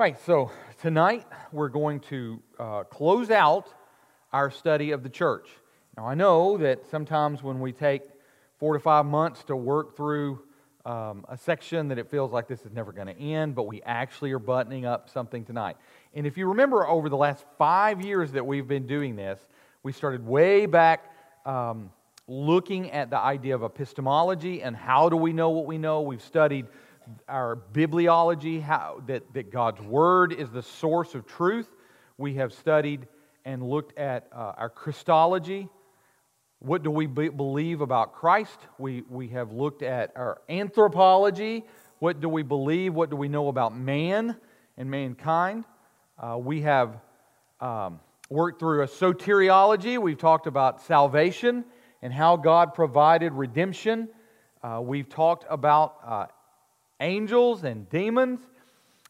Right, so tonight we're going to uh, close out our study of the church. Now, I know that sometimes when we take four to five months to work through um, a section, that it feels like this is never going to end, but we actually are buttoning up something tonight. And if you remember over the last five years that we've been doing this, we started way back um, looking at the idea of epistemology and how do we know what we know. We've studied our bibliology, how, that, that God's Word is the source of truth. We have studied and looked at uh, our Christology. What do we be, believe about Christ? We, we have looked at our anthropology. What do we believe? What do we know about man and mankind? Uh, we have um, worked through a soteriology. We've talked about salvation and how God provided redemption. Uh, we've talked about uh, angels and demons.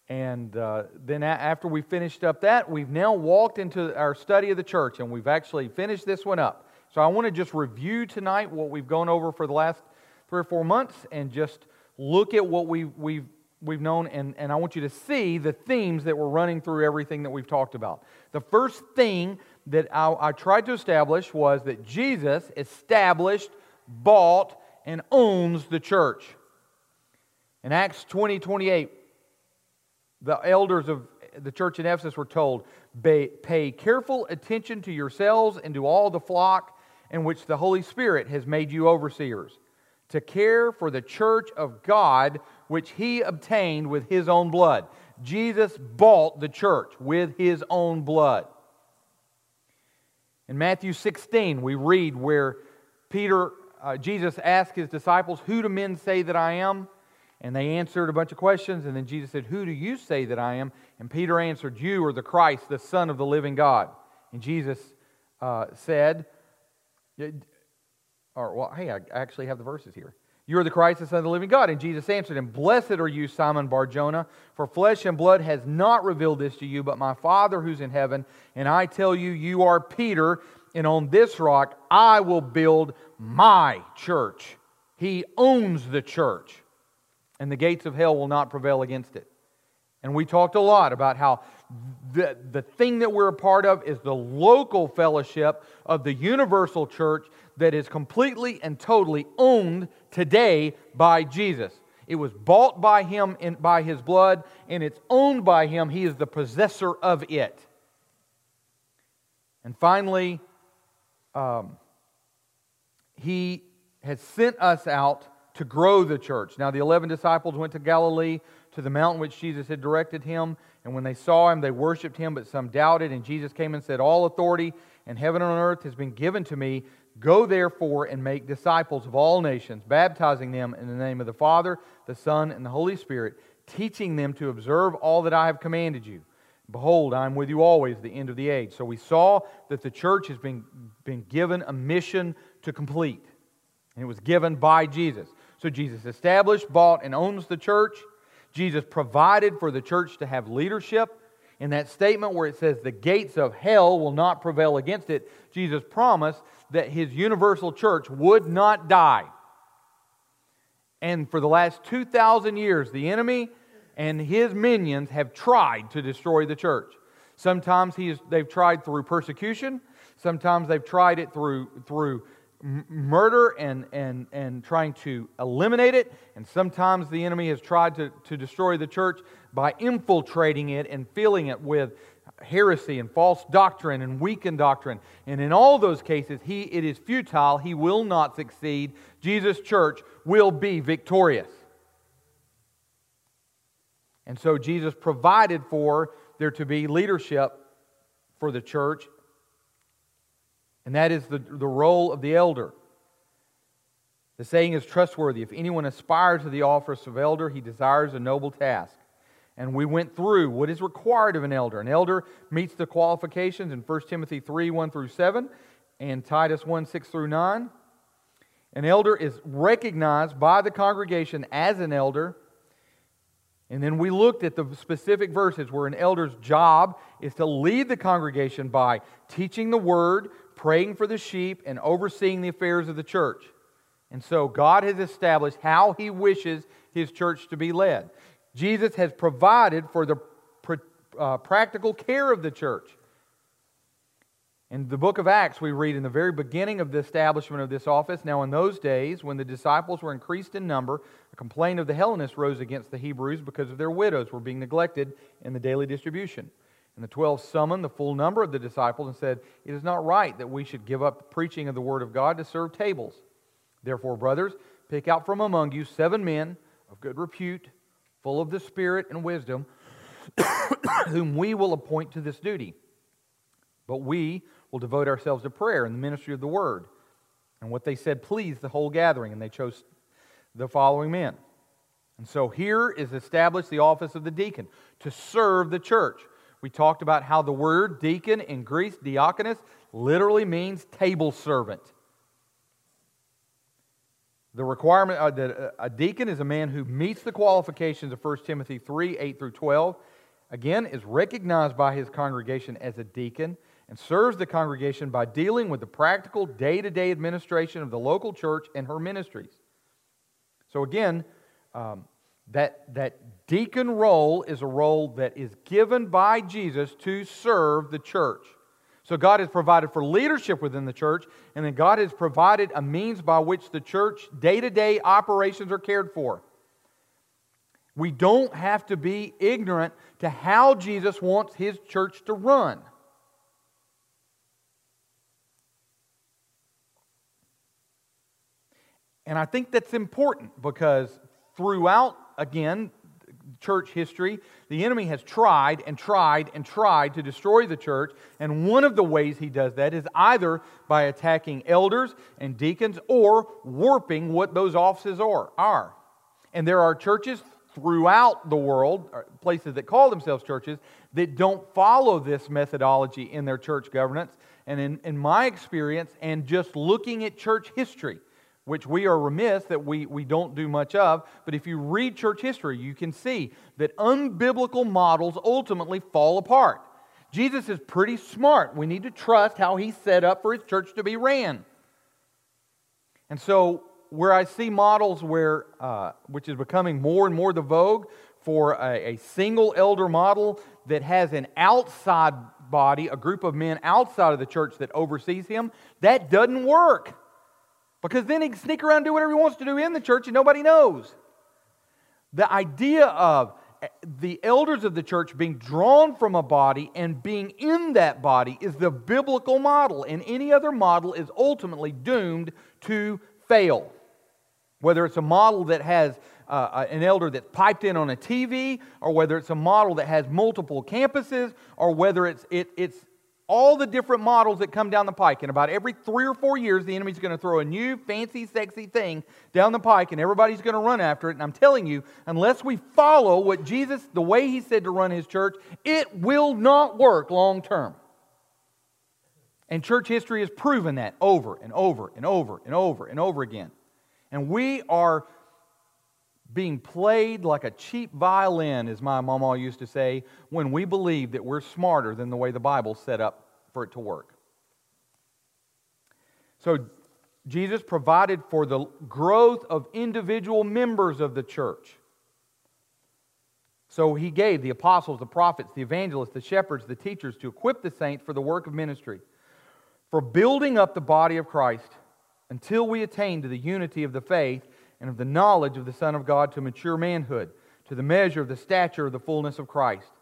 And uh, then, a- after we finished up that, we've now walked into our study of the church, and we've actually finished this one up. So, I want to just review tonight what we've gone over for the last three or four months and just look at what we've, we've, we've known. And, and I want you to see the themes that we're running through everything that we've talked about. The first thing that I, I tried to establish was that Jesus established, bought, and owns the church. In Acts 20 28, the elders of the church in Ephesus were told, Pay careful attention to yourselves and to all the flock in which the Holy Spirit has made you overseers, to care for the church of God which he obtained with his own blood. Jesus bought the church with his own blood. In Matthew 16, we read where Peter, uh, Jesus asked his disciples, Who do men say that I am? And they answered a bunch of questions, and then Jesus said, Who do you say that I am? And Peter answered, You are the Christ, the Son of the living God. And Jesus uh, said, or, well, hey, I actually have the verses here. You are the Christ, the Son of the living God. And Jesus answered him, Blessed are you, Simon Barjona, for flesh and blood has not revealed this to you, but my Father who's in heaven. And I tell you, you are Peter, and on this rock I will build my church. He owns the church and the gates of hell will not prevail against it. And we talked a lot about how the, the thing that we're a part of is the local fellowship of the universal church that is completely and totally owned today by Jesus. It was bought by him in, by his blood, and it's owned by him. He is the possessor of it. And finally, um, he has sent us out to grow the church. Now, the 11 disciples went to Galilee, to the mountain which Jesus had directed him. And when they saw him, they worshiped him, but some doubted. And Jesus came and said, All authority in heaven and on earth has been given to me. Go therefore and make disciples of all nations, baptizing them in the name of the Father, the Son, and the Holy Spirit, teaching them to observe all that I have commanded you. Behold, I am with you always, the end of the age. So we saw that the church has been, been given a mission to complete. And it was given by Jesus. So Jesus established, bought, and owns the church. Jesus provided for the church to have leadership. In that statement where it says the gates of hell will not prevail against it, Jesus promised that his universal church would not die. And for the last 2,000 years, the enemy and his minions have tried to destroy the church. Sometimes is, they've tried through persecution, sometimes they've tried it through, through murder and, and, and trying to eliminate it. And sometimes the enemy has tried to, to destroy the church by infiltrating it and filling it with heresy and false doctrine and weakened doctrine. And in all those cases, he, it is futile. He will not succeed. Jesus' church will be victorious. And so Jesus provided for there to be leadership for the church and that is the, the role of the elder. The saying is trustworthy. If anyone aspires to the office of elder, he desires a noble task. And we went through what is required of an elder. An elder meets the qualifications in 1 Timothy 3 1 through 7 and Titus 1 6 through 9. An elder is recognized by the congregation as an elder. And then we looked at the specific verses where an elder's job is to lead the congregation by teaching the word, praying for the sheep, and overseeing the affairs of the church. And so God has established how He wishes His church to be led. Jesus has provided for the uh, practical care of the church. In the book of Acts, we read in the very beginning of the establishment of this office Now, in those days, when the disciples were increased in number, a complaint of the Hellenists rose against the Hebrews because of their widows were being neglected in the daily distribution. And the twelve summoned the full number of the disciples and said, It is not right that we should give up the preaching of the word of God to serve tables. Therefore, brothers, pick out from among you seven men of good repute, full of the Spirit and wisdom, whom we will appoint to this duty. But we will devote ourselves to prayer and the ministry of the word. And what they said pleased the whole gathering, and they chose the following men. And so here is established the office of the deacon to serve the church. We talked about how the word deacon in Greece, diakonos, literally means table servant. The requirement uh, that a deacon is a man who meets the qualifications of 1 Timothy 3 8 through 12. Again, is recognized by his congregation as a deacon and serves the congregation by dealing with the practical day to day administration of the local church and her ministries. So, again, um, that, that deacon role is a role that is given by Jesus to serve the church. So God has provided for leadership within the church, and then God has provided a means by which the church day to day operations are cared for. We don't have to be ignorant to how Jesus wants his church to run. And I think that's important because throughout again, church history, the enemy has tried and tried and tried to destroy the church. And one of the ways he does that is either by attacking elders and deacons or warping what those offices are. are. And there are churches throughout the world, places that call themselves churches, that don't follow this methodology in their church governance. And in, in my experience, and just looking at church history, which we are remiss that we, we don't do much of. But if you read church history, you can see that unbiblical models ultimately fall apart. Jesus is pretty smart. We need to trust how he set up for his church to be ran. And so, where I see models where, uh, which is becoming more and more the vogue for a, a single elder model that has an outside body, a group of men outside of the church that oversees him, that doesn't work. Because then he can sneak around do whatever he wants to do in the church and nobody knows. The idea of eh, the elders of the church being drawn from a body and being in that body is the biblical model, and any other model is ultimately doomed to fail. Whether it's a model that has uh, an elder that's piped in on a TV, or whether it's a model that has multiple campuses, or whether it's, it, it's all the different models that come down the pike. And about every three or four years, the enemy's going to throw a new, fancy, sexy thing down the pike, and everybody's going to run after it. And I'm telling you, unless we follow what Jesus, the way he said to run his church, it will not work long term. And church history has proven that over and over and over and over and over again. And we are being played like a cheap violin, as my mama used to say, when we believe that we're smarter than the way the Bible's set up for it to work. So, Jesus provided for the growth of individual members of the church. So, he gave the apostles, the prophets, the evangelists, the shepherds, the teachers to equip the saints for the work of ministry, for building up the body of Christ until we attain to the unity of the faith and of the knowledge of the Son of God to mature manhood, to the measure of the stature of the fullness of Christ,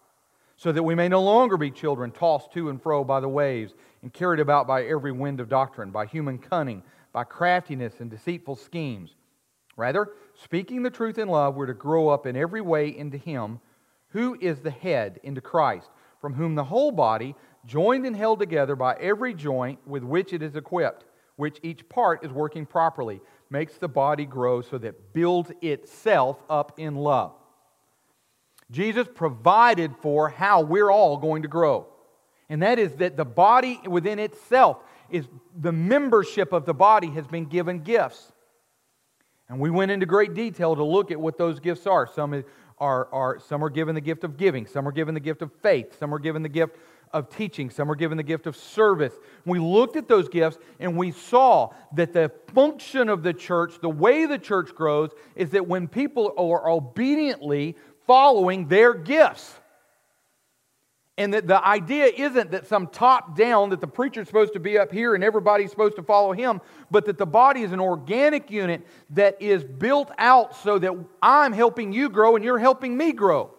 so that we may no longer be children tossed to and fro by the waves and carried about by every wind of doctrine, by human cunning, by craftiness and deceitful schemes. Rather, speaking the truth in love, we're to grow up in every way into Him who is the head, into Christ, from whom the whole body, joined and held together by every joint with which it is equipped, which each part is working properly makes the body grow so that builds itself up in love. Jesus provided for how we're all going to grow. And that is that the body within itself is the membership of the body has been given gifts. And we went into great detail to look at what those gifts are. Some are, are, some are given the gift of giving, some are given the gift of faith, some are given the gift of teaching, some are given the gift of service. We looked at those gifts and we saw that the function of the church, the way the church grows, is that when people are obediently following their gifts. And that the idea isn't that some top down, that the preacher's supposed to be up here and everybody's supposed to follow him, but that the body is an organic unit that is built out so that I'm helping you grow and you're helping me grow.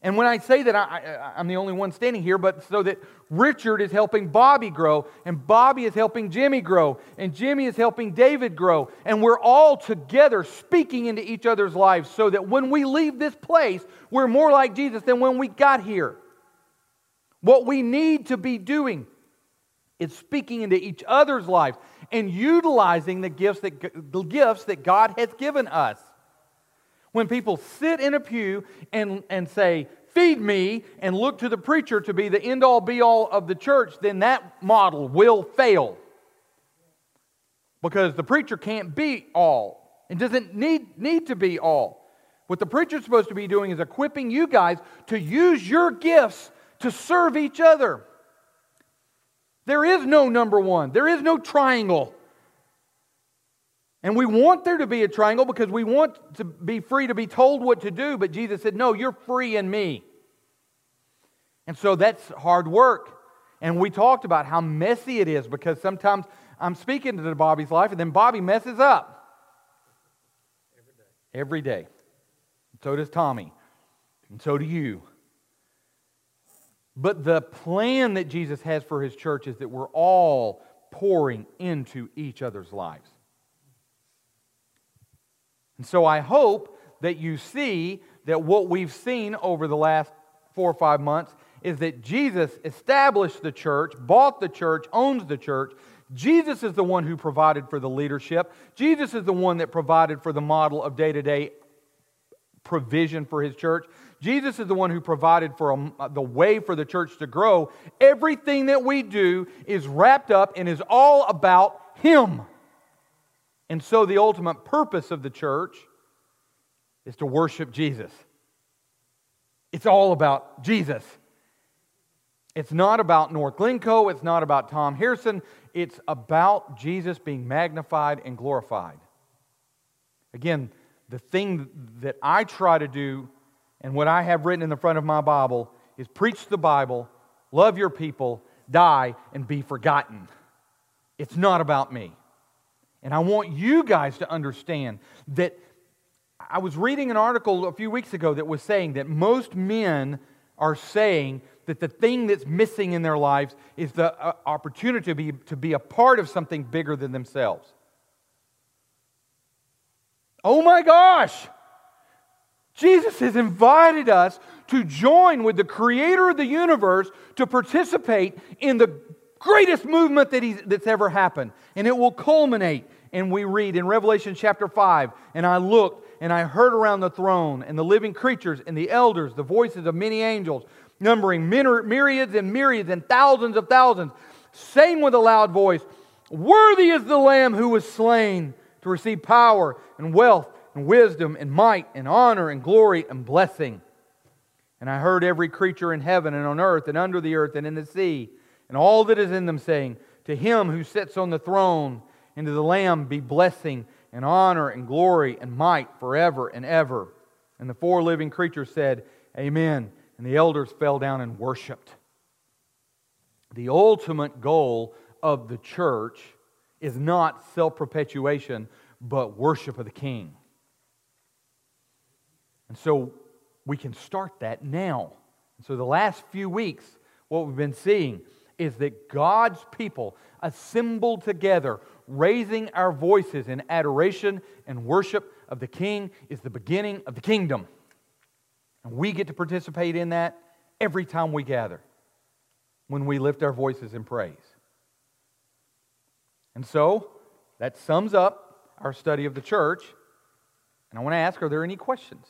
And when I say that, I, am the only one standing here, but so that Richard is helping Bobby grow, and Bobby is helping Jimmy grow, and Jimmy is helping David grow, and we're all together speaking into each other's lives so that when we leave this place, we're more like Jesus than when we got here. What we need to be doing is speaking into each other's lives and utilizing the gifts that, the gifts that God has given us. When people sit in a pew and, and say, Feed me, and look to the preacher to be the end all be all of the church, then that model will fail. Because the preacher can't be all, and doesn't need, need to be all. What the preacher's supposed to be doing is equipping you guys to use your gifts to serve each other. There is no number one, there is no triangle. And we want there to be a triangle because we want to be free to be told what to do, but Jesus said, No, you're free in me. And so that's hard work. And we talked about how messy it is because sometimes I'm speaking to Bobby's life and then Bobby messes up. Every day. Every day. So does Tommy. And so do you. But the plan that Jesus has for his church is that we're all pouring into each other's lives. And so I hope that you see that what we've seen over the last four or five months is that Jesus established the church, bought the church, owns the church. Jesus is the one who provided for the leadership. Jesus is the one that provided for the model of day to day provision for his church. Jesus is the one who provided for a, the way for the church to grow. Everything that we do is wrapped up and is all about him. And so the ultimate purpose of the church is to worship Jesus. It's all about Jesus. It's not about North Glencoe. It's not about Tom Harrison. It's about Jesus being magnified and glorified. Again, the thing that I try to do and what I have written in the front of my Bible is preach the Bible, love your people, die, and be forgotten. It's not about me. And I want you guys to understand that I was reading an article a few weeks ago that was saying that most men are saying that the thing that's missing in their lives is the uh, opportunity to be, to be a part of something bigger than themselves. Oh my gosh! Jesus has invited us to join with the creator of the universe to participate in the greatest movement that he's, that's ever happened. And it will culminate, and we read in Revelation chapter 5 And I looked, and I heard around the throne, and the living creatures, and the elders, the voices of many angels, numbering myriads and myriads and thousands of thousands, saying with a loud voice, Worthy is the Lamb who was slain to receive power and wealth and wisdom and might and honor and glory and blessing. And I heard every creature in heaven and on earth and under the earth and in the sea and all that is in them, saying, To him who sits on the throne and to the Lamb be blessing and honor and glory and might forever and ever. And the four living creatures said, Amen. And the elders fell down and worshiped. The ultimate goal of the church is not self perpetuation, but worship of the King. And so we can start that now. And so the last few weeks, what we've been seeing is that God's people assembled together, raising our voices in adoration and worship of the King, is the beginning of the kingdom. And we get to participate in that every time we gather when we lift our voices in praise. And so that sums up our study of the church. And I want to ask are there any questions?